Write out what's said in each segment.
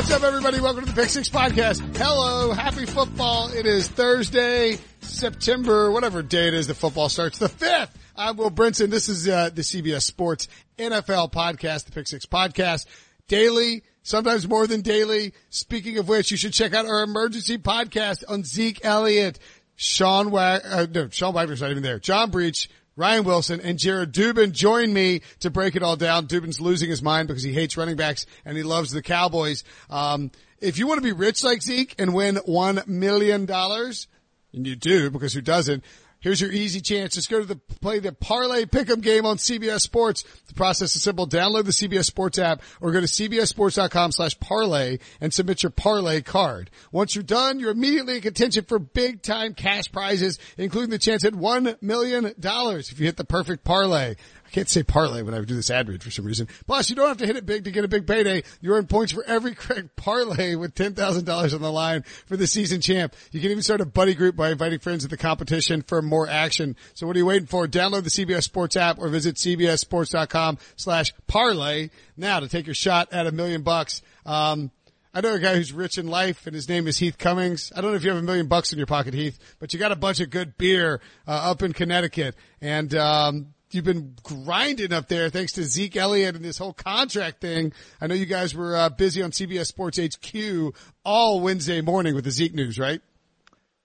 What's up, everybody? Welcome to the Pick Six Podcast. Hello, happy football. It is Thursday, September, whatever day it is that football starts, the 5th. I'm Will Brinson. This is uh, the CBS Sports NFL podcast, the Pick Six Podcast. Daily, sometimes more than daily. Speaking of which, you should check out our emergency podcast on Zeke Elliott, Sean Wag- uh, no, Sean Wagner's not even there. John Breech, Ryan Wilson and Jared Dubin join me to break it all down. Dubin's losing his mind because he hates running backs and he loves the Cowboys. Um, if you want to be rich like Zeke and win one million dollars, and you do because who doesn't? Here's your easy chance. Just go to the play the parlay pick'em game on CBS Sports. The process is simple. Download the CBS Sports app or go to cbssports.com slash parlay and submit your parlay card. Once you're done, you're immediately in contention for big time cash prizes, including the chance at one million dollars if you hit the perfect parlay. I can't say parlay when I do this ad read for some reason. Plus, you don't have to hit it big to get a big payday. You earn points for every correct parlay with $10,000 on the line for the season champ. You can even start a buddy group by inviting friends to the competition for more action. So what are you waiting for? Download the CBS Sports app or visit cbssports.com slash parlay now to take your shot at a million bucks. Um, I know a guy who's rich in life and his name is Heath Cummings. I don't know if you have a million bucks in your pocket, Heath, but you got a bunch of good beer, uh, up in Connecticut and, um, you've been grinding up there thanks to Zeke Elliott and this whole contract thing. I know you guys were uh, busy on CBS Sports HQ all Wednesday morning with the Zeke news, right?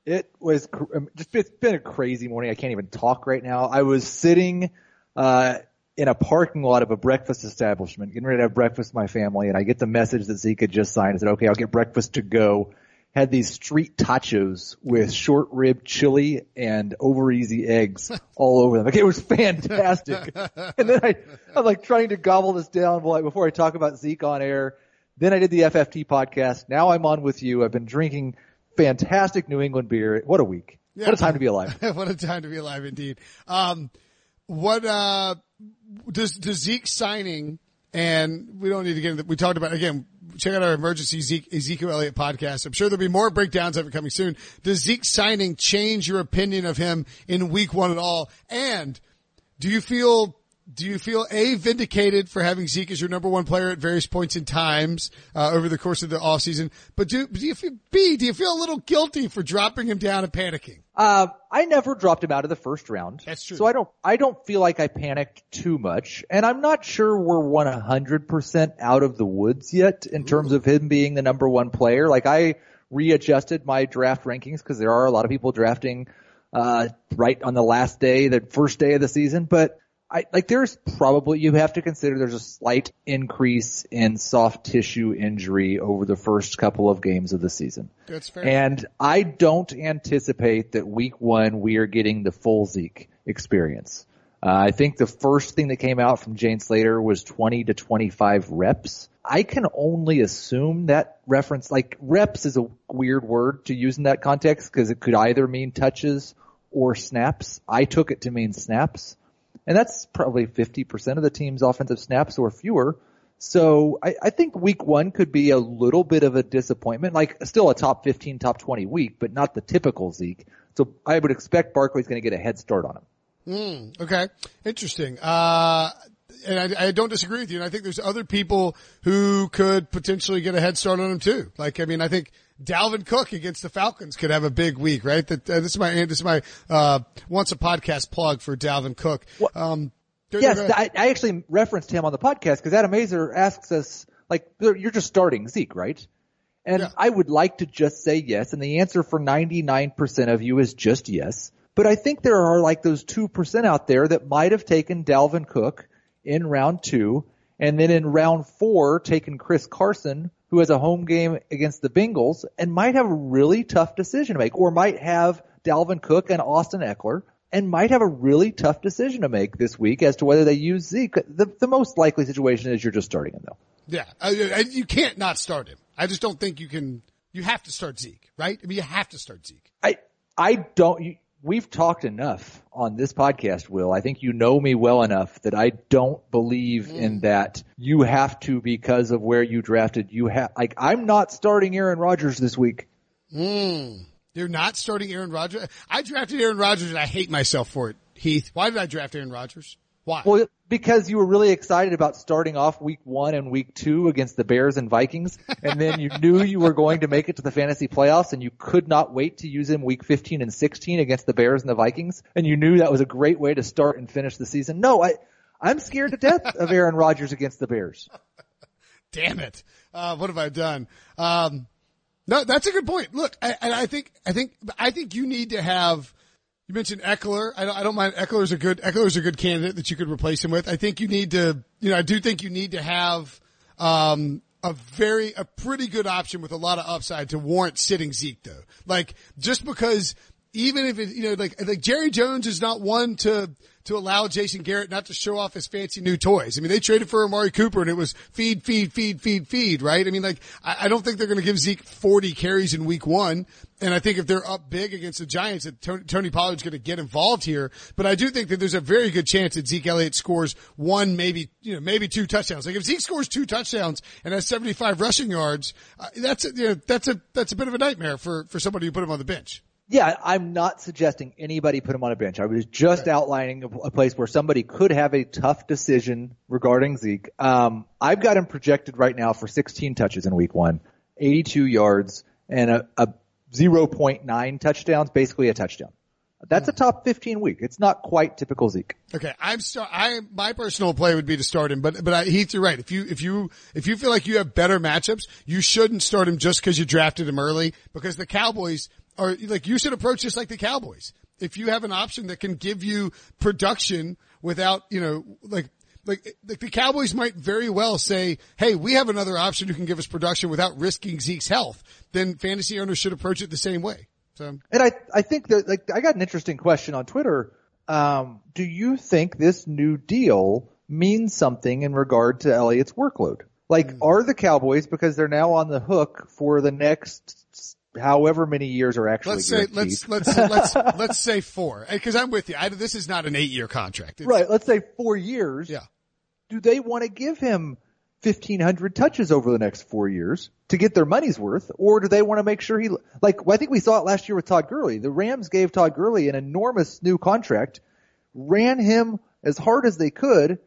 It was just it's been a crazy morning. I can't even talk right now. I was sitting uh in a parking lot of a breakfast establishment, getting ready to have breakfast with my family, and I get the message that Zeke had just signed. I said, "Okay, I'll get breakfast to go." Had these street tachos with short rib chili and over easy eggs all over them. Like it was fantastic. and then I, I'm like trying to gobble this down before I talk about Zeke on air. Then I did the FFT podcast. Now I'm on with you. I've been drinking fantastic New England beer. What a week. Yeah. What a time to be alive. what a time to be alive indeed. Um, what, uh, does, does Zeke signing and we don't need to get into, we talked about, again, check out our emergency Zeke, Ezekiel Elliott podcast. I'm sure there'll be more breakdowns of it coming soon. Does Zeke signing change your opinion of him in week one at all? And do you feel do you feel a vindicated for having Zeke as your number one player at various points in times uh, over the course of the off season? But do, do you feel, B? Do you feel a little guilty for dropping him down and panicking? Uh, I never dropped him out of the first round. That's true. So I don't I don't feel like I panicked too much, and I'm not sure we're 100 percent out of the woods yet in Ooh. terms of him being the number one player. Like I readjusted my draft rankings because there are a lot of people drafting uh, right on the last day, the first day of the season, but I, like there's probably, you have to consider there's a slight increase in soft tissue injury over the first couple of games of the season. That's fair. And I don't anticipate that week one we are getting the full Zeke experience. Uh, I think the first thing that came out from Jane Slater was 20 to 25 reps. I can only assume that reference, like reps is a weird word to use in that context because it could either mean touches or snaps. I took it to mean snaps and that's probably 50% of the team's offensive snaps or fewer. So I, I, think week one could be a little bit of a disappointment, like still a top 15, top 20 week, but not the typical Zeke. So I would expect Barkley's going to get a head start on him. Mm, okay. Interesting. Uh, and I, I, don't disagree with you. And I think there's other people who could potentially get a head start on him too. Like, I mean, I think Dalvin Cook against the Falcons could have a big week, right? That uh, this is my this is my uh, once a podcast plug for Dalvin Cook. Um, yes, I, I, actually referenced him on the podcast because Adam Aizer asks us like, you're just starting Zeke, right? And yeah. I would like to just say yes, and the answer for 99% of you is just yes. But I think there are like those 2% out there that might have taken Dalvin Cook in round two, and then in round four taking Chris Carson who has a home game against the Bengals and might have a really tough decision to make, or might have Dalvin Cook and Austin Ekeler, and might have a really tough decision to make this week as to whether they use Zeke. The, the most likely situation is you're just starting him though. Yeah, uh, you can't not start him. I just don't think you can. You have to start Zeke, right? I mean, you have to start Zeke. I I don't. You, we've talked enough on this podcast, Will. I think you know me well enough that I don't believe mm. in that you have to because of where you drafted. You have like I'm not starting Aaron Rodgers this week. Mm. You're not starting Aaron Rodgers. I drafted Aaron Rodgers and I hate myself for it. Heath, why did I draft Aaron Rodgers? Why? Well, because you were really excited about starting off week one and week two against the Bears and Vikings, and then you knew you were going to make it to the fantasy playoffs and you could not wait to use him week 15 and 16 against the Bears and the Vikings, and you knew that was a great way to start and finish the season. No, I, I'm scared to death of Aaron Rodgers against the Bears. Damn it. Uh, what have I done? Um, no, that's a good point. Look, I, and I think, I think, I think you need to have, you mentioned Ekeler. I don't, I don't mind. Ekeler's a good, Ekeler's a good candidate that you could replace him with. I think you need to, you know, I do think you need to have, um, a very, a pretty good option with a lot of upside to warrant sitting Zeke though. Like, just because even if it, you know, like, like Jerry Jones is not one to, to allow Jason Garrett not to show off his fancy new toys. I mean, they traded for Amari Cooper and it was feed, feed, feed, feed, feed, right? I mean, like, I, I don't think they're going to give Zeke 40 carries in week one. And I think if they're up big against the Giants, that Tony, Tony Pollard's going to get involved here. But I do think that there's a very good chance that Zeke Elliott scores one, maybe, you know, maybe two touchdowns. Like if Zeke scores two touchdowns and has 75 rushing yards, uh, that's, a, you know, that's a, that's a bit of a nightmare for, for somebody who put him on the bench. Yeah, I'm not suggesting anybody put him on a bench. I was just right. outlining a, a, place where somebody could have a tough decision regarding Zeke. Um, I've got him projected right now for 16 touches in week one, 82 yards, and a, a 0.9 touchdowns, basically a touchdown. That's a hmm. top 15 week. It's not quite typical Zeke. Okay. I'm start, I, my personal play would be to start him, but, but I, Heath, you're right. If you, if you, if you feel like you have better matchups, you shouldn't start him just because you drafted him early because the Cowboys, or like you should approach this like the Cowboys. If you have an option that can give you production without, you know, like, like, like the Cowboys might very well say, Hey, we have another option who can give us production without risking Zeke's health. Then fantasy owners should approach it the same way. So, and I, I think that like, I got an interesting question on Twitter. Um, do you think this new deal means something in regard to Elliott's workload? Like, mm. are the Cowboys, because they're now on the hook for the next however many years are actually let's say let's let's let's let's say four because I'm with you. I, this is not an eight year contract, it's, right? Let's say four years. Yeah. Do they want to give him fifteen hundred touches over the next four years to get their money's worth, or do they want to make sure he like? Well, I think we saw it last year with Todd Gurley. The Rams gave Todd Gurley an enormous new contract, ran him as hard as they could,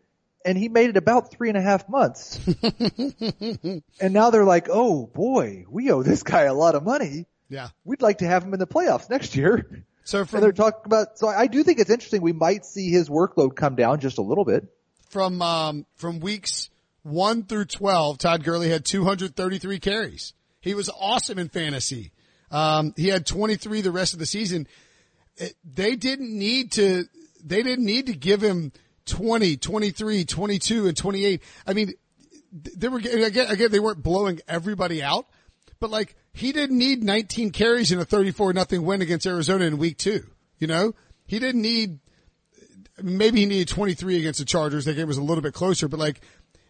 and he made it about three and a half months. and now they're like, oh boy, we owe this guy a lot of money. Yeah. We'd like to have him in the playoffs next year. So from, and they're talking about, so I do think it's interesting. We might see his workload come down just a little bit. From, um, from weeks one through 12, Todd Gurley had 233 carries. He was awesome in fantasy. Um, he had 23 the rest of the season. It, they didn't need to, they didn't need to give him 20, 23, 22, and 28. I mean, they were, again, again, they weren't blowing everybody out, but like, he didn't need 19 carries in a 34 nothing win against Arizona in week two. You know, he didn't need, maybe he needed 23 against the Chargers. That game was a little bit closer, but like,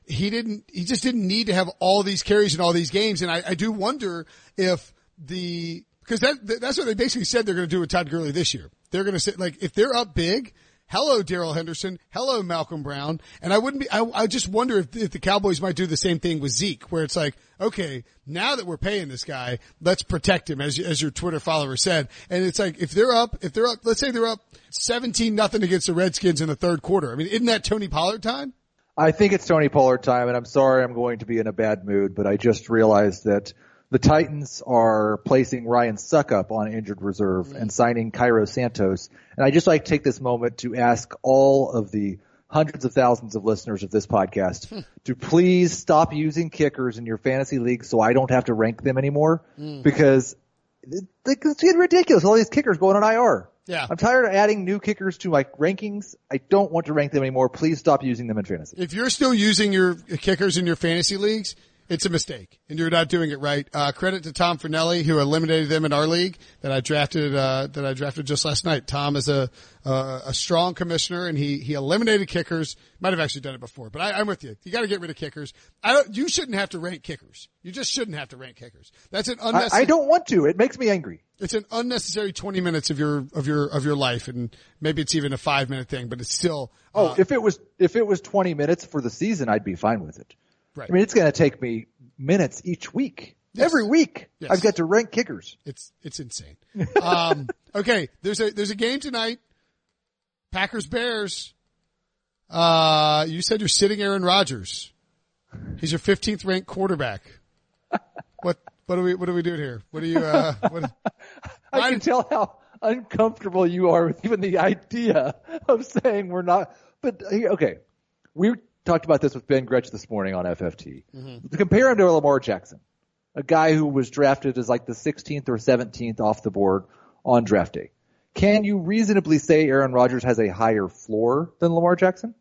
he didn't, he just didn't need to have all these carries in all these games. And I, I do wonder if the, because that, that's what they basically said they're going to do with Todd Gurley this year. They're going to say, like, if they're up big, Hello, Darrell Henderson. Hello, Malcolm Brown. And I wouldn't be, I, I just wonder if, if the Cowboys might do the same thing with Zeke, where it's like, okay, now that we're paying this guy, let's protect him, as, as your Twitter follower said. And it's like, if they're up, if they're up, let's say they're up 17 nothing against the Redskins in the third quarter. I mean, isn't that Tony Pollard time? I think it's Tony Pollard time, and I'm sorry I'm going to be in a bad mood, but I just realized that the Titans are placing Ryan Succop on injured reserve and signing Cairo Santos. And I just like to take this moment to ask all of the hundreds of thousands of listeners of this podcast hmm. to please stop using kickers in your fantasy league so I don't have to rank them anymore mm. because it's getting ridiculous. All these kickers going on IR. Yeah. I'm tired of adding new kickers to my rankings. I don't want to rank them anymore. Please stop using them in fantasy. If you're still using your kickers in your fantasy leagues, it's a mistake, and you're not doing it right. Uh, credit to Tom Fornelli, who eliminated them in our league that I drafted. Uh, that I drafted just last night. Tom is a uh, a strong commissioner, and he he eliminated kickers. Might have actually done it before, but I, am with you. You got to get rid of kickers. I don't. You shouldn't have to rank kickers. You just shouldn't have to rank kickers. That's an unnecessary. I, I don't want to. It makes me angry. It's an unnecessary 20 minutes of your of your of your life, and maybe it's even a five minute thing, but it's still. oh, uh, if it was if it was 20 minutes for the season, I'd be fine with it. Right. I mean, it's going to take me minutes each week. Yes. Every week, yes. I've got to rank kickers. It's it's insane. um, okay, there's a there's a game tonight. Packers Bears. Uh, you said you're sitting Aaron Rodgers. He's your 15th ranked quarterback. what, what are we, what are we doing here? What are you, uh, what, I can tell how uncomfortable you are with even the idea of saying we're not, but okay. We talked about this with Ben Gretch this morning on FFT. Mm-hmm. Compare him to Lamar Jackson, a guy who was drafted as like the 16th or 17th off the board on draft day. Can you reasonably say Aaron Rodgers has a higher floor than Lamar Jackson?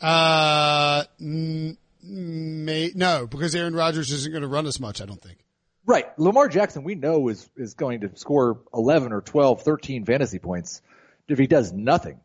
Uh, may, no, because Aaron Rodgers isn't going to run as much, I don't think. Right. Lamar Jackson, we know is, is going to score 11 or 12, 13 fantasy points if he does nothing.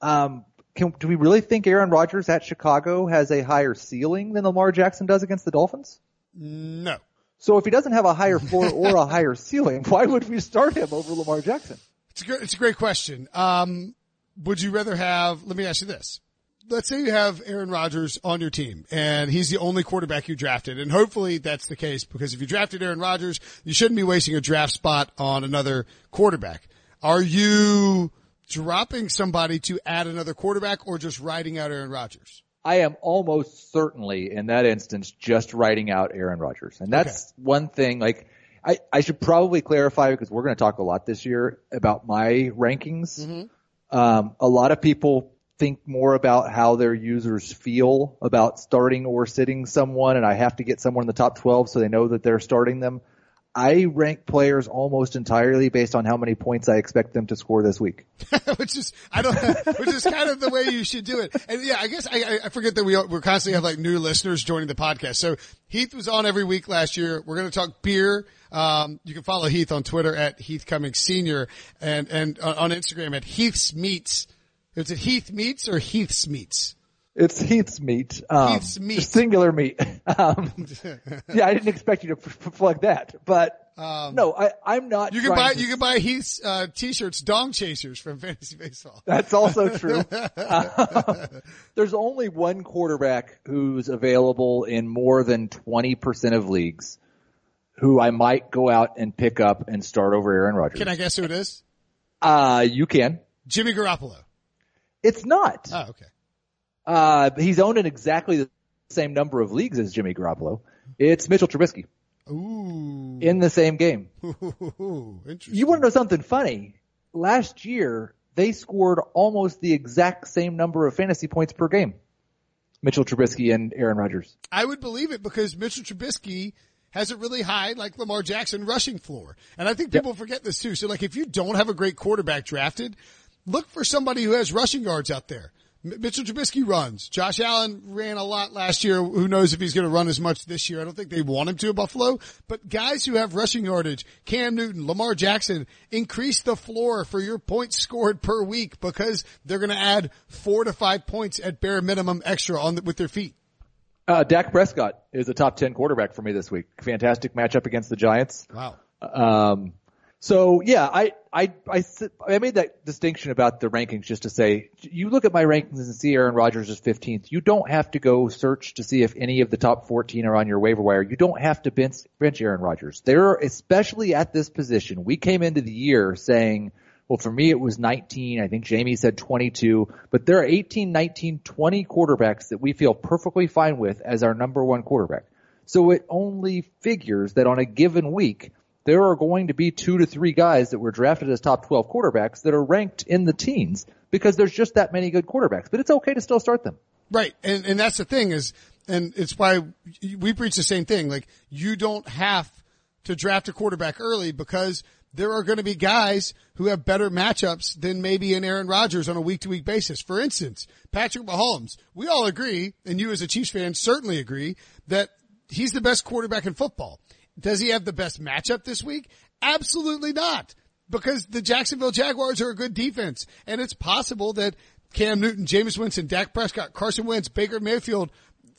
Um, can, do we really think Aaron Rodgers at Chicago has a higher ceiling than Lamar Jackson does against the Dolphins? No. So if he doesn't have a higher floor or a higher ceiling, why would we start him over Lamar Jackson? It's a great, it's a great question. Um, would you rather have, let me ask you this let's say you have Aaron Rodgers on your team and he's the only quarterback you drafted. And hopefully that's the case because if you drafted Aaron Rodgers, you shouldn't be wasting a draft spot on another quarterback. Are you dropping somebody to add another quarterback or just writing out Aaron Rodgers? I am almost certainly in that instance just writing out Aaron Rodgers. And that's okay. one thing like I, I should probably clarify because we're going to talk a lot this year about my rankings. Mm-hmm. Um, a lot of people think more about how their users feel about starting or sitting someone and I have to get someone in the top 12 so they know that they're starting them. I rank players almost entirely based on how many points I expect them to score this week. which is, I don't, which is kind of the way you should do it. And yeah, I guess I, I forget that we, we constantly have like new listeners joining the podcast. So Heath was on every week last year. We're going to talk beer. Um, you can follow Heath on Twitter at Heath Cummings Senior and, and on Instagram at Heath's Meats. Is it Heath Meats or Heath's Meats? It's Heath's meat. Um, Heath's meat. Singular meat. Um, yeah, I didn't expect you to plug that, but um, no, I, I'm not. You can buy to... you can buy Heath's uh, t-shirts, Dong Chasers from Fantasy Baseball. That's also true. uh, there's only one quarterback who's available in more than 20% of leagues, who I might go out and pick up and start over Aaron Rodgers. Can I guess who it is? Uh, you can. Jimmy Garoppolo. It's not. Oh, okay. Uh, he's owned in exactly the same number of leagues as Jimmy Garoppolo. It's Mitchell Trubisky. Ooh. In the same game. Ooh, interesting. You want to know something funny? Last year, they scored almost the exact same number of fantasy points per game. Mitchell Trubisky and Aaron Rodgers. I would believe it because Mitchell Trubisky has a really high, like Lamar Jackson, rushing floor. And I think people yep. forget this too. So like if you don't have a great quarterback drafted, look for somebody who has rushing yards out there. Mitchell Trubisky runs. Josh Allen ran a lot last year. Who knows if he's going to run as much this year? I don't think they want him to at Buffalo. But guys who have rushing yardage, Cam Newton, Lamar Jackson, increase the floor for your points scored per week because they're going to add four to five points at bare minimum extra on the, with their feet. Uh, Dak Prescott is a top 10 quarterback for me this week. Fantastic matchup against the Giants. Wow. Um, so yeah, I, I, I, I made that distinction about the rankings just to say, you look at my rankings and see Aaron Rodgers is 15th. You don't have to go search to see if any of the top 14 are on your waiver wire. You don't have to bench, bench Aaron Rodgers. There, especially at this position, we came into the year saying, well, for me, it was 19. I think Jamie said 22, but there are 18, 19, 20 quarterbacks that we feel perfectly fine with as our number one quarterback. So it only figures that on a given week, there are going to be two to three guys that were drafted as top 12 quarterbacks that are ranked in the teens because there's just that many good quarterbacks, but it's okay to still start them. Right. And, and that's the thing is, and it's why we preach the same thing. Like you don't have to draft a quarterback early because there are going to be guys who have better matchups than maybe an Aaron Rodgers on a week to week basis. For instance, Patrick Mahomes, we all agree, and you as a Chiefs fan certainly agree that he's the best quarterback in football. Does he have the best matchup this week? Absolutely not. Because the Jacksonville Jaguars are a good defense. And it's possible that Cam Newton, Jameis Winston, Dak Prescott, Carson Wentz, Baker Mayfield,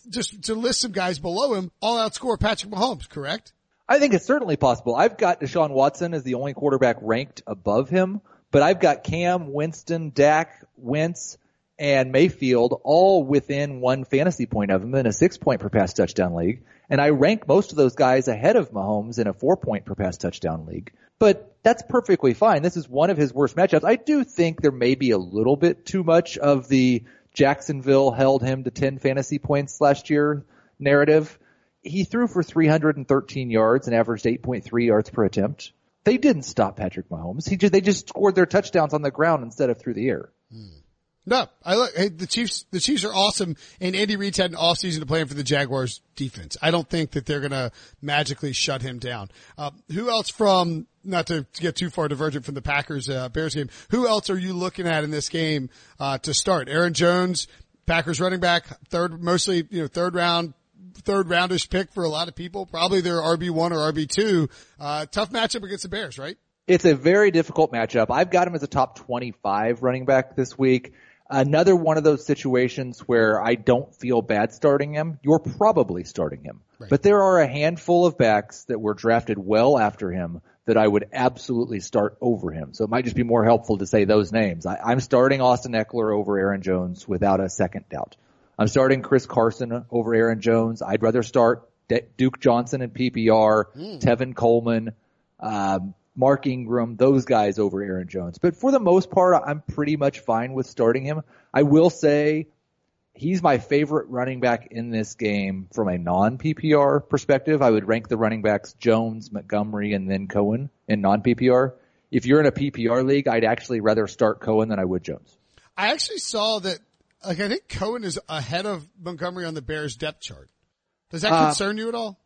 just to list some guys below him, all outscore Patrick Mahomes, correct? I think it's certainly possible. I've got Deshaun Watson as the only quarterback ranked above him, but I've got Cam, Winston, Dak, Wentz, and Mayfield all within one fantasy point of him in a six point per pass touchdown league. And I rank most of those guys ahead of Mahomes in a four point per pass touchdown league. But that's perfectly fine. This is one of his worst matchups. I do think there may be a little bit too much of the Jacksonville held him to 10 fantasy points last year narrative. He threw for 313 yards and averaged 8.3 yards per attempt. They didn't stop Patrick Mahomes. He just, they just scored their touchdowns on the ground instead of through the air. Hmm. No, I look. Hey, the Chiefs. The Chiefs are awesome, and Andy Reid's had an off season to plan for the Jaguars defense. I don't think that they're going to magically shut him down. Uh, who else from? Not to get too far divergent from the Packers uh, Bears game. Who else are you looking at in this game uh, to start? Aaron Jones, Packers running back, third, mostly you know third round third roundish pick for a lot of people. Probably their RB one or RB two. Uh, tough matchup against the Bears, right? It's a very difficult matchup. I've got him as a top 25 running back this week. Another one of those situations where I don't feel bad starting him. You're probably starting him. Right. But there are a handful of backs that were drafted well after him that I would absolutely start over him. So it might just be more helpful to say those names. I, am starting Austin Ekeler over Aaron Jones without a second doubt. I'm starting Chris Carson over Aaron Jones. I'd rather start Duke Johnson in PPR, mm. Tevin Coleman, um, Mark Ingram, those guys over Aaron Jones. But for the most part, I'm pretty much fine with starting him. I will say he's my favorite running back in this game from a non PPR perspective. I would rank the running backs Jones, Montgomery, and then Cohen in non PPR. If you're in a PPR league, I'd actually rather start Cohen than I would Jones. I actually saw that, like, I think Cohen is ahead of Montgomery on the Bears depth chart. Does that uh, concern uh, you at all?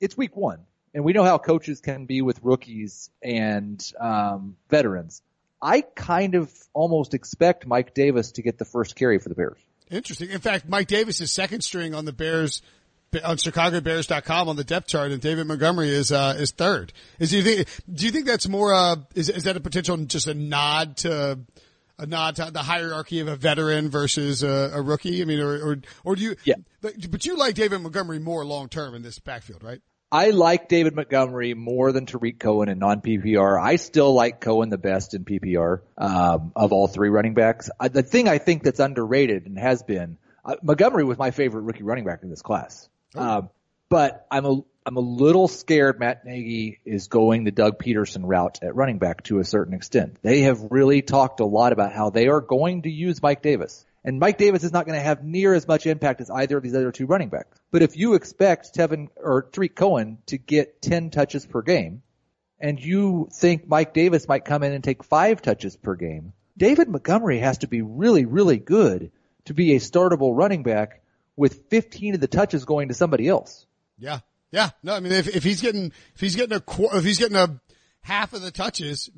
It's week one and we know how coaches can be with rookies and um, veterans. I kind of almost expect Mike Davis to get the first carry for the Bears. Interesting. In fact, Mike Davis is second string on the Bears on ChicagoBears.com on the depth chart, and David Montgomery is uh, is third. Is do you think do you think that's more uh, is is that a potential just a nod to a nod to the hierarchy of a veteran versus a, a rookie? I mean, or, or or do you? Yeah. But you like David Montgomery more long term in this backfield, right? I like David Montgomery more than Tarik Cohen in non PPR. I still like Cohen the best in PPR um, of all three running backs. I, the thing I think that's underrated and has been uh, Montgomery was my favorite rookie running back in this class. Oh. Uh, but I'm a I'm a little scared Matt Nagy is going the Doug Pederson route at running back to a certain extent. They have really talked a lot about how they are going to use Mike Davis. And Mike Davis is not going to have near as much impact as either of these other two running backs. But if you expect Tevin or Tarik Cohen to get 10 touches per game, and you think Mike Davis might come in and take five touches per game, David Montgomery has to be really, really good to be a startable running back with 15 of the touches going to somebody else. Yeah. Yeah. No, I mean, if, if he's getting, if he's getting a, if he's getting a half of the touches,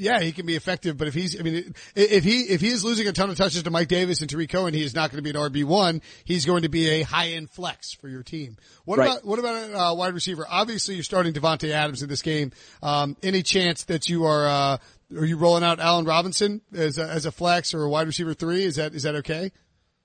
yeah, he can be effective, but if he's, I mean, if he, if he is losing a ton of touches to Mike Davis and Tarik Cohen, he is not going to be an RB1. He's going to be a high end flex for your team. What right. about, what about a uh, wide receiver? Obviously you're starting Davante Adams in this game. Um, any chance that you are, uh, are you rolling out Allen Robinson as a, as a flex or a wide receiver three? Is that, is that okay?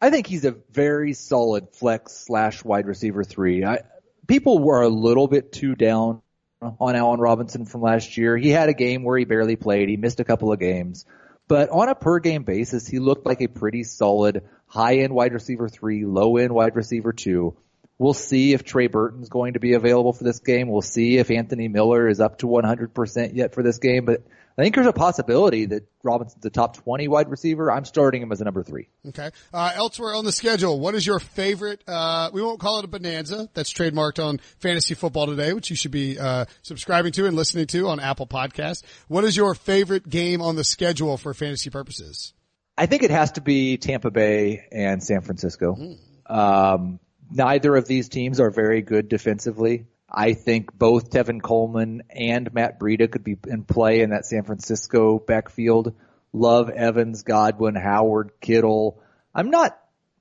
I think he's a very solid flex slash wide receiver three. I, people were a little bit too down on Allen Robinson from last year. He had a game where he barely played. He missed a couple of games. But on a per game basis, he looked like a pretty solid high end wide receiver three, low end wide receiver two. We'll see if Trey Burton's going to be available for this game. We'll see if Anthony Miller is up to 100% yet for this game. But I think there's a possibility that Robinson's a top 20 wide receiver. I'm starting him as a number three. Okay. Uh, elsewhere on the schedule, what is your favorite, uh, we won't call it a bonanza. That's trademarked on fantasy football today, which you should be, uh, subscribing to and listening to on Apple Podcast. What is your favorite game on the schedule for fantasy purposes? I think it has to be Tampa Bay and San Francisco. Mm. Um, neither of these teams are very good defensively. I think both Tevin Coleman and Matt Breida could be in play in that San Francisco backfield. Love Evans, Godwin, Howard, Kittle. I'm not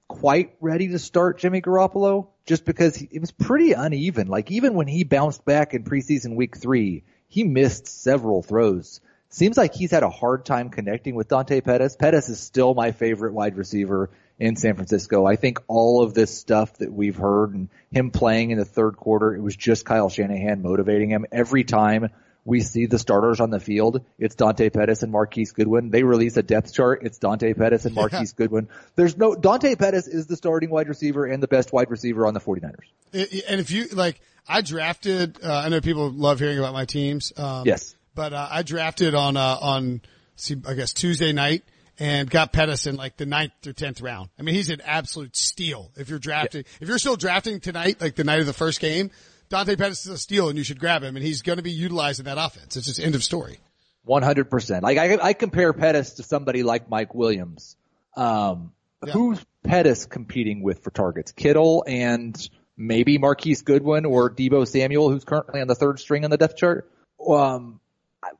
quite ready to start Jimmy Garoppolo just because he, it was pretty uneven. Like even when he bounced back in preseason week three, he missed several throws. Seems like he's had a hard time connecting with Dante Pettis. Pettis is still my favorite wide receiver in San Francisco. I think all of this stuff that we've heard and him playing in the third quarter, it was just Kyle Shanahan motivating him. Every time we see the starters on the field, it's Dante Pettis and Marquise Goodwin. They release a depth chart. It's Dante Pettis and Marquise yeah. Goodwin. There's no, Dante Pettis is the starting wide receiver and the best wide receiver on the 49ers. And if you, like, I drafted, uh, I know people love hearing about my teams. Um, yes. But, uh, I drafted on, uh, on, see, I guess Tuesday night and got Pettis in like the ninth or tenth round. I mean, he's an absolute steal if you're drafting. If you're still drafting tonight, like the night of the first game, Dante Pettis is a steal and you should grab him and he's going to be utilized in that offense. It's just end of story. 100%. Like I, I compare Pettis to somebody like Mike Williams. Um, yeah. who's Pettis competing with for targets? Kittle and maybe Marquise Goodwin or Deebo Samuel, who's currently on the third string on the depth chart. Um,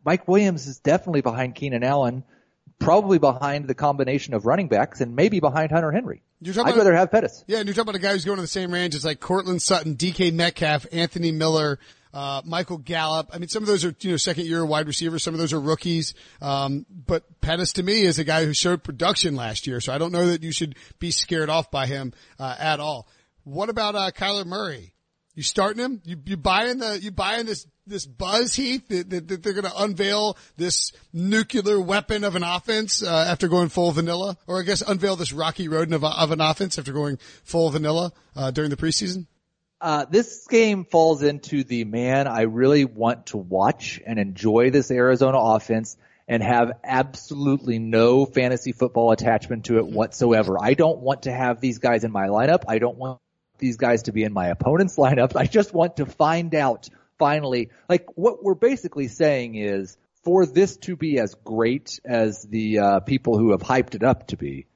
Mike Williams is definitely behind Keenan Allen, probably behind the combination of running backs and maybe behind Hunter Henry. I'd about, rather have Pettis. Yeah, and you're talking about a guy who's going to the same range as like Courtland Sutton, DK Metcalf, Anthony Miller, uh, Michael Gallup. I mean, some of those are, you know, second year wide receivers. Some of those are rookies. Um, but Pettis to me is a guy who showed production last year. So I don't know that you should be scared off by him, uh, at all. What about, uh, Kyler Murray? You starting him? You, you buying the, you buying this, this buzz Heath that, that, that they're going to unveil this nuclear weapon of an offense, uh, after going full vanilla? Or I guess unveil this rocky road of, of an offense after going full vanilla, uh, during the preseason? Uh, this game falls into the man, I really want to watch and enjoy this Arizona offense and have absolutely no fantasy football attachment to it whatsoever. I don't want to have these guys in my lineup. I don't want these guys to be in my opponent's lineup. I just want to find out finally, like what we're basically saying is for this to be as great as the uh, people who have hyped it up to be,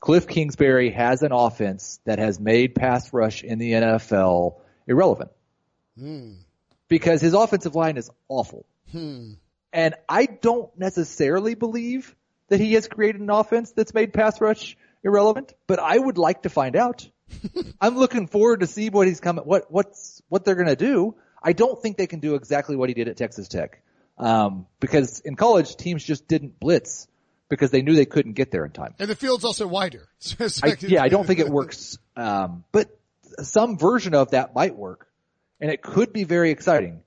Cliff Kingsbury has an offense that has made pass rush in the NFL irrelevant. Hmm. Because his offensive line is awful. Hmm. And I don't necessarily believe that he has created an offense that's made pass rush irrelevant, but I would like to find out. I'm looking forward to see what he's coming, what, what's, what they're going to do. I don't think they can do exactly what he did at Texas Tech. Um, because in college teams just didn't blitz because they knew they couldn't get there in time. And the field's also wider. I, yeah, I don't think it works. Um, but some version of that might work and it could be very exciting.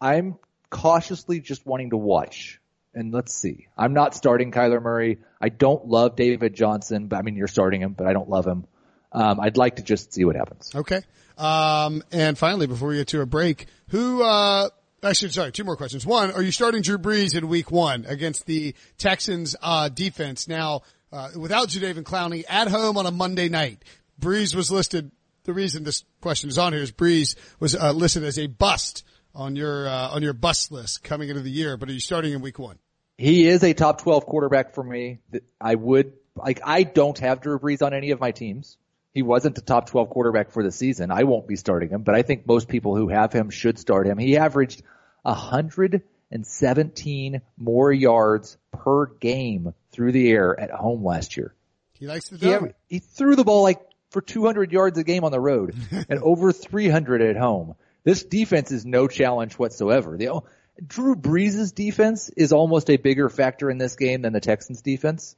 I'm cautiously just wanting to watch and let's see. I'm not starting Kyler Murray. I don't love David Johnson, but I mean, you're starting him, but I don't love him. Um, I'd like to just see what happens. Okay. Um, and finally, before we get to a break, who, uh, actually, sorry, two more questions. One, are you starting Drew Brees in week one against the Texans, uh, defense? Now, uh, without Jadeveon Clowney at home on a Monday night, Brees was listed, the reason this question is on here is Brees was, uh, listed as a bust on your, uh, on your bust list coming into the year, but are you starting in week one? He is a top 12 quarterback for me. I would, like, I don't have Drew Brees on any of my teams. He wasn't a top 12 quarterback for the season. I won't be starting him, but I think most people who have him should start him. He averaged 117 more yards per game through the air at home last year. He likes to do he, he threw the ball like for 200 yards a game on the road and over 300 at home. This defense is no challenge whatsoever. The, Drew Brees' defense is almost a bigger factor in this game than the Texans defense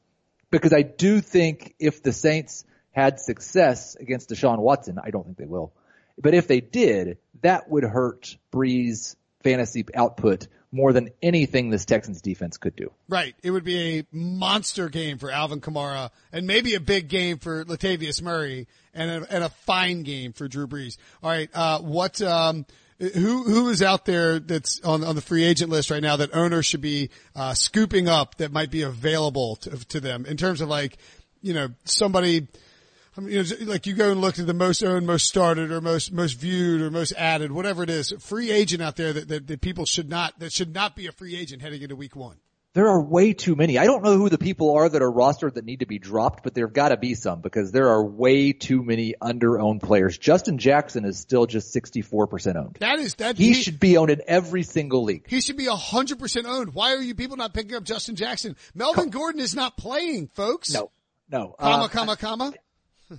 because I do think if the Saints had success against Deshaun Watson, I don't think they will. But if they did, that would hurt Brees' fantasy output more than anything this Texans defense could do. Right. It would be a monster game for Alvin Kamara and maybe a big game for Latavius Murray and a, and a fine game for Drew Brees. All right. Uh, what, um, who who is out there that's on on the free agent list right now that owners should be uh, scooping up that might be available to, to them in terms of like you know somebody I mean, you know, like you go and look at the most owned, most started, or most most viewed, or most added, whatever it is, free agent out there that, that, that people should not that should not be a free agent heading into week one. There are way too many. I don't know who the people are that are rostered that need to be dropped, but there've got to be some because there are way too many under-owned players. Justin Jackson is still just 64% owned. That is that he, he should be owned in every single league. He should be 100% owned. Why are you people not picking up Justin Jackson? Melvin Gordon is not playing, folks. No, no. Comma, uh, comma, comma.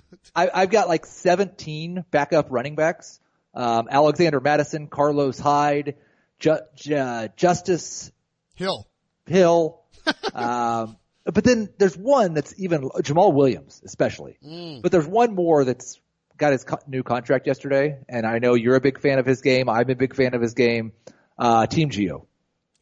I, I've got like 17 backup running backs. Um, Alexander Mattison, Carlos Hyde, Ju- Ju- Justice Hill, Hill. um, but then there's one that's even Jamaal Williams, especially. Mm. But there's one more that's got his co- new contract yesterday, and I know you're a big fan of his game. I'm a big fan of his game. Uh, Team Gio.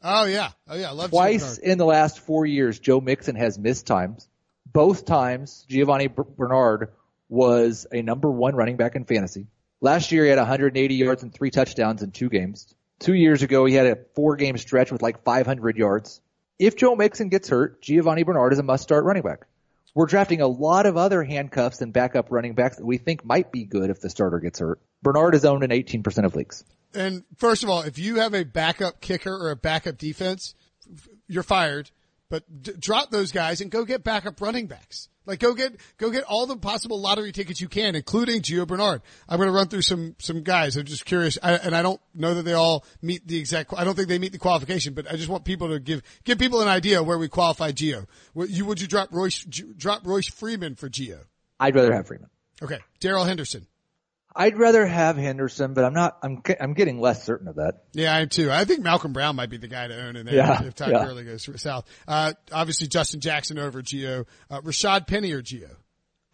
Oh yeah, oh yeah, I love twice in the last four years. Joe Mixon has missed times. Both times, Giovani Bernard was a number one running back in fantasy. Last year he had 180 yards and three touchdowns in two games. Two years ago he had a four game stretch with like 500 yards. If Joe Mixon gets hurt, Giovani Bernard is a must start running back. We're drafting a lot of other handcuffs and backup running backs that we think might be good if the starter gets hurt. Bernard is owned in 18% of leagues. And first of all, if you have a backup kicker or a backup defense, you're fired. But d- drop those guys and go get backup running backs. Like go get go get all the possible lottery tickets you can, including Gio Bernard. I'm going to run through some some guys. I'm just curious, I, and I don't know that they all meet the exact. I don't think they meet the qualification, but I just want people to give give people an idea where we qualify Gio. Would you would you drop Royce drop Royce Freeman for Gio? I'd rather have Freeman. Okay, Darrell Henderson. I'd rather have Henderson, but I'm not. I'm I'm getting less certain of that. Yeah, I am too. I think Malcolm Brown might be the guy to own in there Yeah, if Todd yeah. Gurley goes south. Uh, obviously Justin Jackson over Gio. Uh, Rashad Penny or Gio?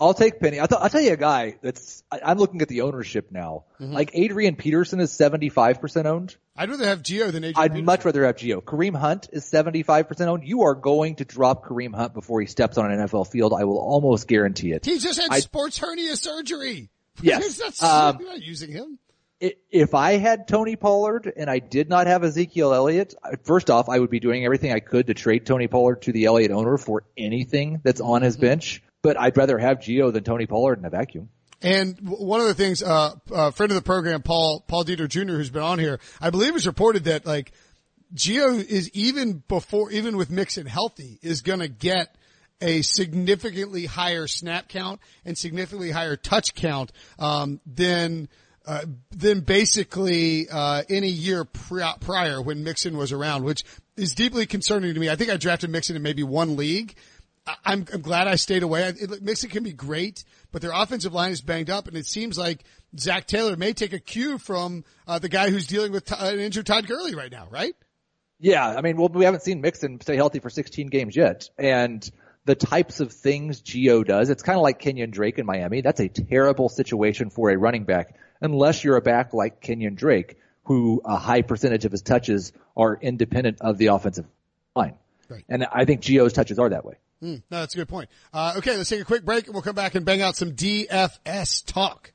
I'll take Penny. I'll, I'll tell you a guy that's. I, I'm looking at the ownership now. Like Adrian Peterson is 75% owned. I'd rather have Gio than Adrian I'd Peterson. much rather have Gio. Kareem Hunt is 75% owned. You are going to drop Kareem Hunt before he steps on an NFL field. I will almost guarantee it. He just had I- sports hernia surgery. Yes. Not, Um, you're not using him. If I had Tony Pollard and I did not have Ezekiel Elliott, first off, I would be doing everything I could to trade Tony Pollard to the Elliott owner for anything that's on his bench. But I'd rather have Gio than Tony Pollard in a vacuum. And one of the things, uh, a friend of the program, Paul, Paul Dehner Jr., who's been on here, I believe has reported that like Gio is even before, even with Mixon healthy, is going to get a significantly higher snap count and significantly higher touch count, um, than, uh, than basically, uh, any year pri- prior when Mixon was around, which is deeply concerning to me. I think I drafted Mixon in maybe one league. I'm, I'm glad I stayed away. It, Mixon can be great, but their offensive line is banged up, and it seems like Zac Taylor may take a cue from uh, the guy who's dealing with t- an injured Todd Gurley right now, right? Yeah, I mean, well, we haven't seen Mixon stay healthy for 16 games yet, and the types of things Gio does, it's kind of like Kenyon Drake in Miami. That's a terrible situation for a running back, unless you're a back like Kenyon Drake, who a high percentage of his touches are independent of the offensive line. Right. And I think Gio's touches are that way. Hmm, no, that's a good point. Uh, okay, let's take a quick break, and we'll come back and bang out some DFS talk.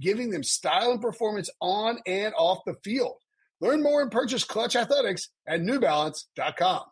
giving them style and performance on and off the field. Learn more and purchase Klutch Athletics at newbalance.com.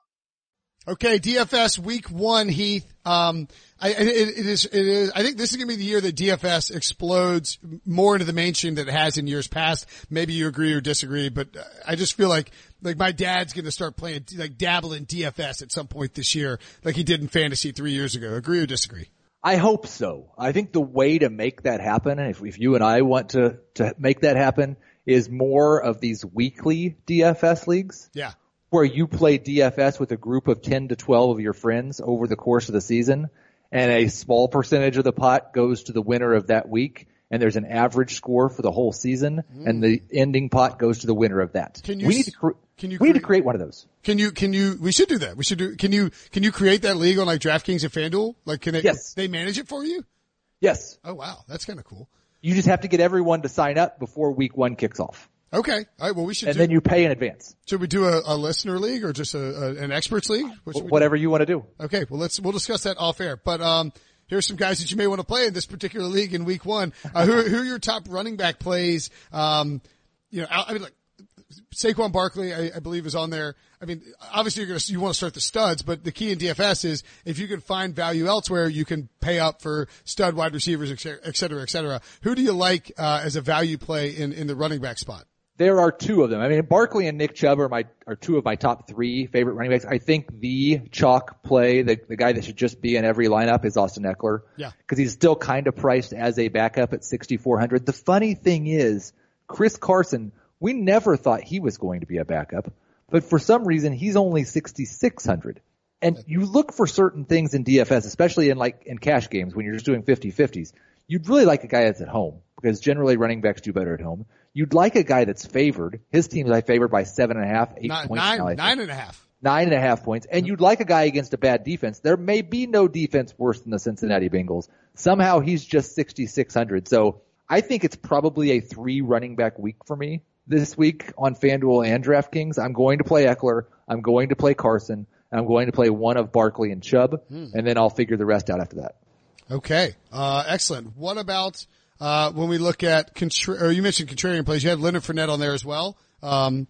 Okay, DFS week one, Heath. Um, I, it, it is, it is, I think this is going to be the year that DFS explodes more into the mainstream than it has in years past. Maybe you agree or disagree, but I just feel like, like my dad's going to start playing, like dabble in DFS at some point this year, like he did in fantasy three years ago. Agree or disagree? I hope so. I think the way to make that happen, if, if you and I want to, to make that happen, is more of these weekly DFS leagues Yeah. where you play DFS with a group of 10 to 12 of your friends over the course of the season and a small percentage of the pot goes to the winner of that week and there's an average score for the whole season and the ending pot goes to the winner of that. Can you we need to cre- can you we need to create one of those. Can you, can you, we should do that. We should do, can you, can you create that league on like DraftKings and FanDuel? Like can they, Yes. they manage it for you? Yes. Oh wow. That's kind of cool. You just have to get everyone to sign up before week one kicks off. Okay. All right. Well, we should And do, then you pay in advance. should we do a, a listener league or just a, a an experts league? What we do? Whatever you want to do. Okay, well let's we'll discuss that off air. But um, here's some guys that you may want to play in this particular league in week one. Uh, who, who are your top running back plays? Um, you know, I mean, like Saquon Barkley, I, I, believe is on there. I mean, obviously you're going to, you want to start the studs, but the key in DFS is if you can find value elsewhere, you can pay up for stud wide receivers, et cetera, et cetera. Who do you like, uh, as a value play in, in the running back spot? There are two of them. I mean, Barkley and Nick Chubb are my are two of my top three favorite running backs. I think the chalk play, the the guy that should just be in every lineup is Austin Ekeler. Yeah, because he's still kind of priced as a backup at 6,400. The funny thing is, Chris Carson, we never thought he was going to be a backup, but for some reason he's only 6,600. And you look for certain things in DFS, especially in like in cash games when you're just doing 50-50s. You'd really like a guy that's at home because generally running backs do better at home. You'd like a guy that's favored. His team's I favored by seven and a half, eight nine, points. Nine, now, nine and a half. Nine and a half points. And you'd like a guy against a bad defense. There may be no defense worse than the Cincinnati Bengals. Somehow he's just 6,600. So I think it's probably a three running back week for me this week on FanDuel and DraftKings. I'm going to play Ekeler. I'm going to play Carson. I'm going to play one of Barkley and Chubb, hmm. and then I'll figure the rest out after that. Okay, uh, excellent. What about uh, when we look at contra- or you mentioned contrarian plays? You had Leonard Fournette on there as well. Um,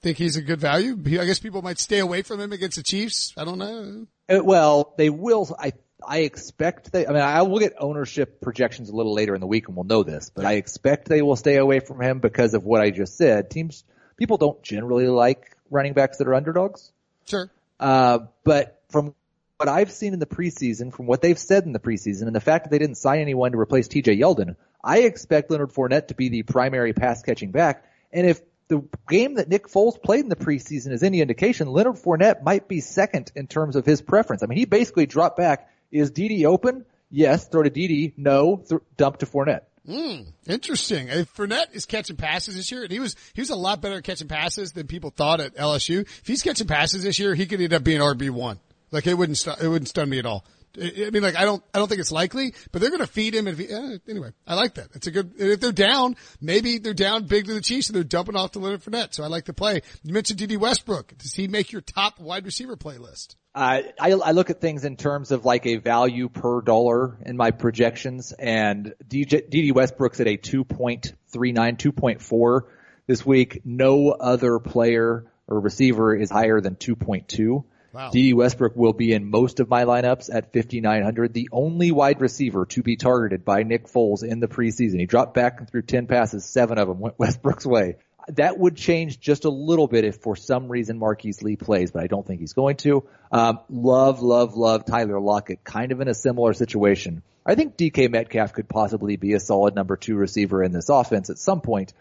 think he's a good value. I guess people might stay away from him against the Chiefs. I don't know. Uh, well, they will. I I expect they. I mean, I will get ownership projections a little later in the week, and we'll know this. But I expect they will stay away from him because of what I just said. Teams, people don't generally like running backs that are underdogs. Sure. Uh, but from what I've seen in the preseason, from what they've said in the preseason, and the fact that they didn't sign anyone to replace T.J. Yeldon, I expect Leonard Fournette to be the primary pass catching back. And if the game that Nick Foles played in the preseason is any indication, Leonard Fournette might be second in terms of his preference. I mean, he basically dropped back. Is DD open? Yes. Throw to DD. No. Th- dump to Fournette. Hmm. interesting. If Fournette is catching passes this year, and he was he was a lot better at catching passes than people thought at LSU. If he's catching passes this year, he could end up being RB one. Like it wouldn't stu- it wouldn't stun me at all. I mean, like I don't, I don't think it's likely, but they're going to feed him. If he, eh, anyway, I like that. It's a good. If they're down, maybe they're down big to the Chiefs and they're dumping off to Leonard Fournette. So I like the play. You mentioned Dede Westbrook. Does he make your top wide receiver playlist? I, I look at things in terms of like a value per dollar in my projections, and Dede Westbrook's at a 2.39, 2.4 this week. No other player or receiver is higher than 2.2. Wow. Dede Westbrook will be in most of my lineups at 5,900. The only wide receiver to be targeted by Nick Foles in the preseason. He dropped back and threw 10 passes, seven of them went Westbrook's way. That would change just a little bit if for some reason Marquise Lee plays, but I don't think he's going to. Um, love, love, love Tyler Lockett, kind of in a similar situation. I think DK Metcalf could possibly be a solid number two receiver in this offense at some point,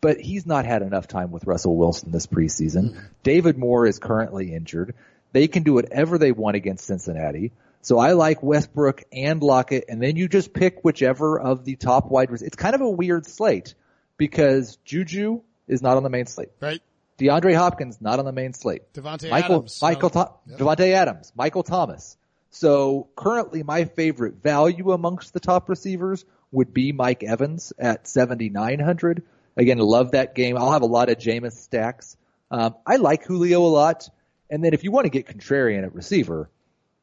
but he's not had enough time with Russell Wilson this preseason. Mm-hmm. David Moore is currently injured. They can do whatever they want against Cincinnati. So I like Westbrook and Lockett, and then you just pick whichever of the top wide receivers. It's kind of a weird slate because Juju is not on the main slate. Right. DeAndre Hopkins not on the main slate. Davante Michael, Adams. Michael, so, yep. Davante Adams, Michael Thomas. So currently my favorite value amongst the top receivers would be Mike Evans at 7,900. Again, love that game. I'll have a lot of Jameis stacks. Um, I like Julio a lot. And then if you want to get contrarian at receiver,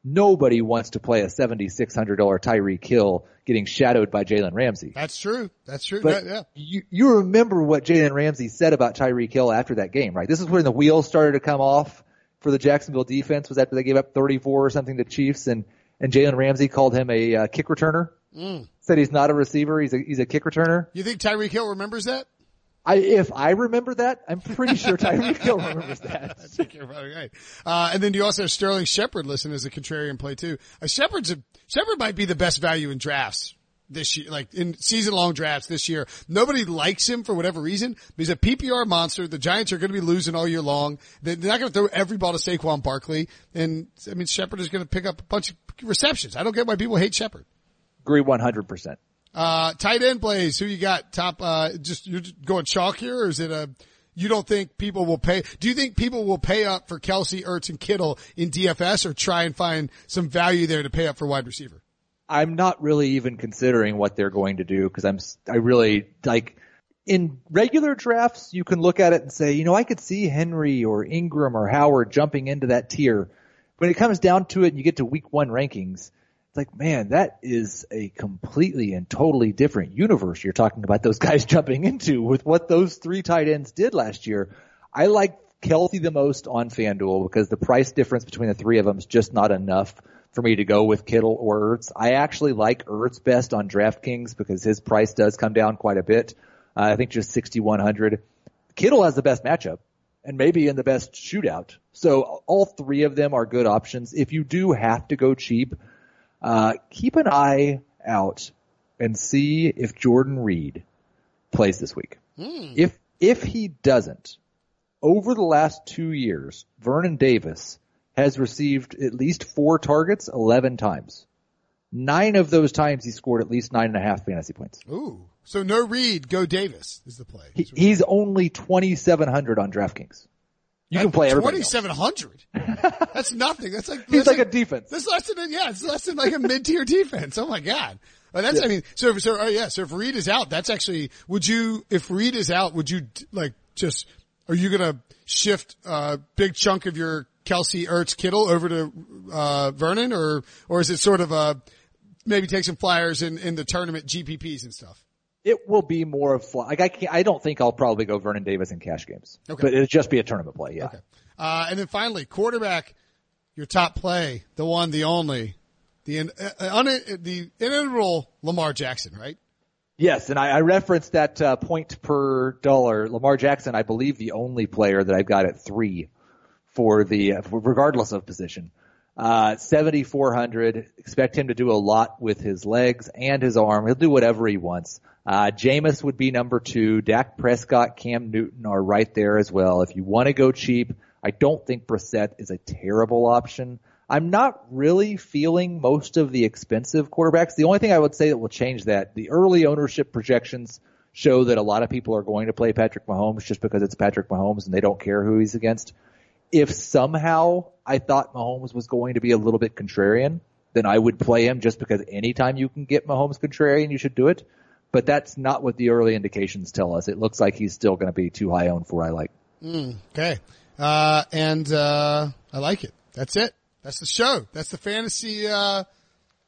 nobody wants to play a $7,600 Tyreek Hill getting shadowed by Jalen Ramsey. That's true. That's true. But yeah. you, you remember what Jalen Ramsey said about Tyreek Hill after that game, right? This is when the wheels started to come off for the Jacksonville defense was after they gave up 34 or something to Chiefs and, and Jalen Ramsey called him a uh, kick returner. Mm. Said he's not a receiver. He's a, he's a kick returner. You think Tyreek Hill remembers that? I, if I remember that, I'm pretty sure Tyreek Hill remembers that. I think you're probably right. Uh, and then you also have Sterling Shepard listed as a contrarian play too. Uh, Shepard's a, Shepard might be the best value in drafts this year, like in season long drafts this year. Nobody likes him for whatever reason. He's a PPR monster. The Giants are going to be losing all year long. They're not going to throw every ball to Saquon Barkley. And I mean, Shepard is going to pick up a bunch of receptions. I don't get why people hate Shepard. Agree 100%. Uh, tight end plays. Who you got? Top. Uh, just you're going chalk here, or is it a? You don't think people will pay? Do you think people will pay up for Kelce, Ertz, and Kittle in DFS, or try and find some value there to pay up for wide receiver? I'm not really even considering what they're going to do because I'm. I really like. In regular drafts, you can look at it and say, you know, I could see Henry or Ingram or Howard jumping into that tier. When it comes down to it and you get to week one rankings, like, man, that is a completely and totally different universe you're talking about those guys jumping into with what those three tight ends did last year. I like Kelce the most on FanDuel because the price difference between the three of them is just not enough for me to go with Kittle or Ertz. I actually like Ertz best on DraftKings because his price does come down quite a bit. Uh, I think just 6,100. Kittle has the best matchup and maybe in the best shootout. So all three of them are good options. If you do have to go cheap, uh, keep an eye out and see if Jordan Reed plays this week. Hmm. If, if he doesn't, over the last two years, Vernon Davis has received at least four targets 11 times. Nine of those times he scored at least nine and a half fantasy points. Ooh. So no Reed, go Davis is the play. He, he's only 2,700 on DraftKings. You can play everybody. Twenty seven hundred. That's nothing. That's like He's that's like a defense. That's less than yeah. It's less than like a mid tier defense. Oh my god. Oh, that's I mean. So if, so oh yeah. So if Reed is out, that's actually. Would you if Reed is out? Would you like just? Are you gonna shift a big chunk of your Kelce Ertz Kittle over to uh, Vernon, or or is it sort of a maybe take some flyers in in the tournament GPPs and stuff? It will be more of. Like I can't, I don't think I'll probably go Vernon Davis in cash games. Okay. But it'll just be a tournament play. Yeah. Okay. Uh, and then finally, quarterback, your top play, the one, the only, the in, uh, un, the inevitable Lamar Jackson, right? Yes, and I, I referenced that uh, point per dollar. Lamar Jackson, I believe, the only player that I've got at three for the, uh, for regardless of position. Uh, 7,400. Expect him to do a lot with his legs and his arm. He'll do whatever he wants. Uh, Jameis would be number two. Dak Prescott, Cam Newton are right there as well. If you want to go cheap, I don't think Brissett is a terrible option. I'm not really feeling most of the expensive quarterbacks. The only thing I would say that will change that, the early ownership projections show that a lot of people are going to play Patrick Mahomes just because it's Patrick Mahomes and they don't care who he's against. If somehow I thought Mahomes was going to be a little bit contrarian, then I would play him just because anytime you can get Mahomes contrarian, you should do it. But that's not what the early indications tell us. It looks like he's still going to be too high owned for I like. Mm, okay. Uh, and, uh, I like it. That's it. That's the show. That's the fantasy, uh,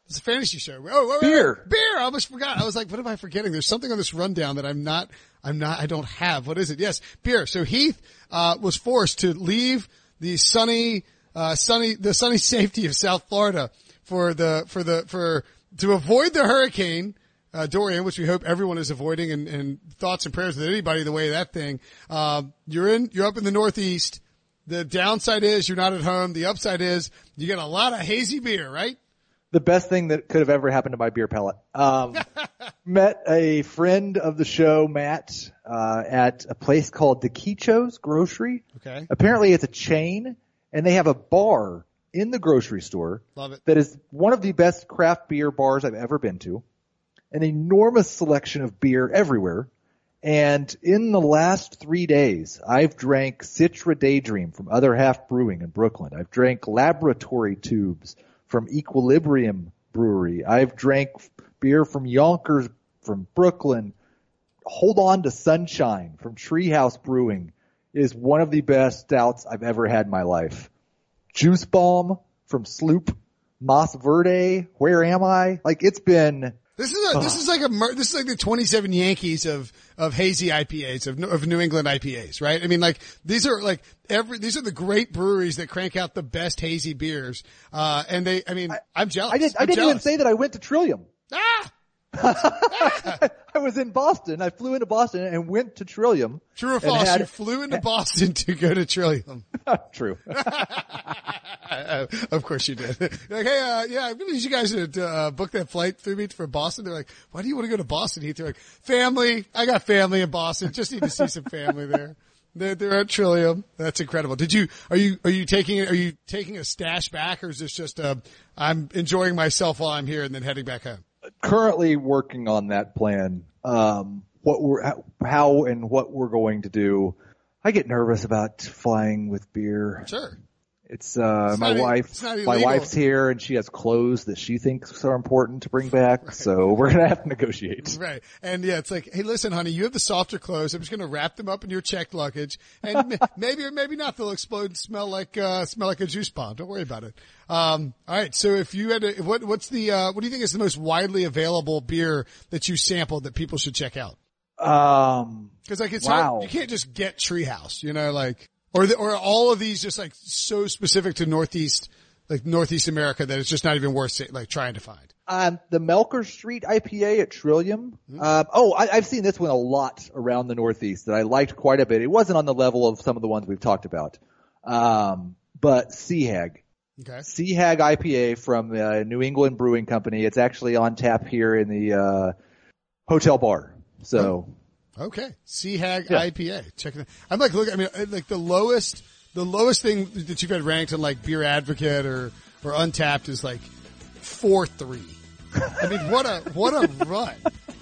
it's a fantasy show. Oh, wait, wait, Beer. wait. beer. I almost forgot. I was like, what am I forgetting? There's something on this rundown that I'm not, I'm not, I don't have. What is it? Yes, beer. So Heath, uh, was forced to leave the sunny, uh, sunny, the sunny safety of South Florida for the, for the, for, to avoid the hurricane, uh, Dorian, which we hope everyone is avoiding and, and thoughts and prayers with anybody the way that thing. Um, you're in, you're up in the Northeast. The downside is you're not at home. The upside is you get a lot of hazy beer, right? the best thing that could have ever happened to my beer pellet. Um, met a friend of the show, Matt, uh, at a place called the Quichos Grocery. Okay. Apparently it's a chain and they have a bar in the grocery store Love it. that is one of the best craft beer bars I've ever been to. An enormous selection of beer everywhere. And in the last three days, I've drank Citra Daydream from Other Half Brewing in Brooklyn. I've drank Laboratory Tubes from Equilibrium Brewery. I've drank beer from Yonkers from Brooklyn. Hold on to Sunshine from Treehouse Brewing is one of the best stouts I've ever had in my life. Juice Bomb from Sloop, Moss Verde, Where Am I? Like it's been This is a, this is like a this is like the 27 Yankees of of hazy IPAs of of New England IPAs, right? I mean, like these are like every these are the great breweries that crank out the best hazy beers. Uh, and they, I mean, I, am jealous. I I'm didn't even say that I went to Trillium. ah. I was in Boston. I flew into Boston and went to Trillium. True or false? had- you flew into Boston to go to Trillium. True. of course you did. like, hey, uh, yeah, I really need you guys to uh, book that flight through me for Boston. They're like, why do you want to go to Boston? Heath? They're like, family. I got family in Boston. Just need to see some family there. They're, they're at Trillium. That's incredible. Did you, are you, are you taking, are you taking a stash back or is this just, uh, I'm enjoying myself while I'm here and then heading back home? Currently working on that plan. Um, what we're, how- and what we're going to do. I get nervous about flying with beer. Sure. It's uh It's my not wife my wife's here and she has clothes that she thinks are important to bring back, so we're gonna have to negotiate. Right. And yeah, it's like, hey, listen, honey, you have the softer clothes. I'm just going to wrap them up in your checked luggage. And maybe or maybe not, they'll explode and smell like, uh, smell like a juice bomb. Don't worry about it. Um, all right. So if you had to, what, what's the, uh, what do you think is the most widely available beer that you sampled that people should check out? Um Cause like it's Wow. hard, you can't just get Treehouse, you know, like, or the, or are all of these just like so specific to Northeast, like Northeast America that it's just not even worth say, like trying to find. Um, the Melcher Street IPA at Trillium. Uh, oh, I, I've seen this one a lot around the Northeast that I liked quite a bit. It wasn't on the level of some of the ones we've talked about. Um, but Sea Hag. Okay. Sea Hag IPA from uh, New England Brewing Company. It's actually on tap here in the uh, hotel bar. So Okay. Sea Hag Yeah. IPA. Check it out. I'm like, look, I mean, like the lowest, the lowest thing that you've had ranked on like Beer Advocate or, or Untappd is like four three. I mean, what a, what a run.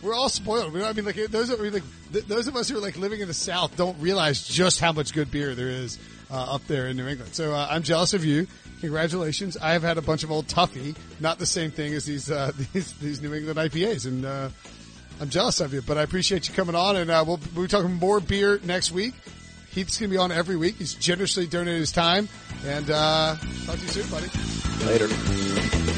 We're all spoiled. I mean, like those of, like th- those of us who are like living in the South don't realize just how much good beer there is uh, up there in New England. So uh, I'm jealous of you. Congratulations. I have had a bunch of old Tuffy, not the same thing as these uh, these these New England IPAs, and uh, I'm jealous of you. But I appreciate you coming on, and uh, we'll we'll be talking more beer next week. Heath's gonna be on every week. He's generously donated his time, and uh, talk to you soon, buddy. later.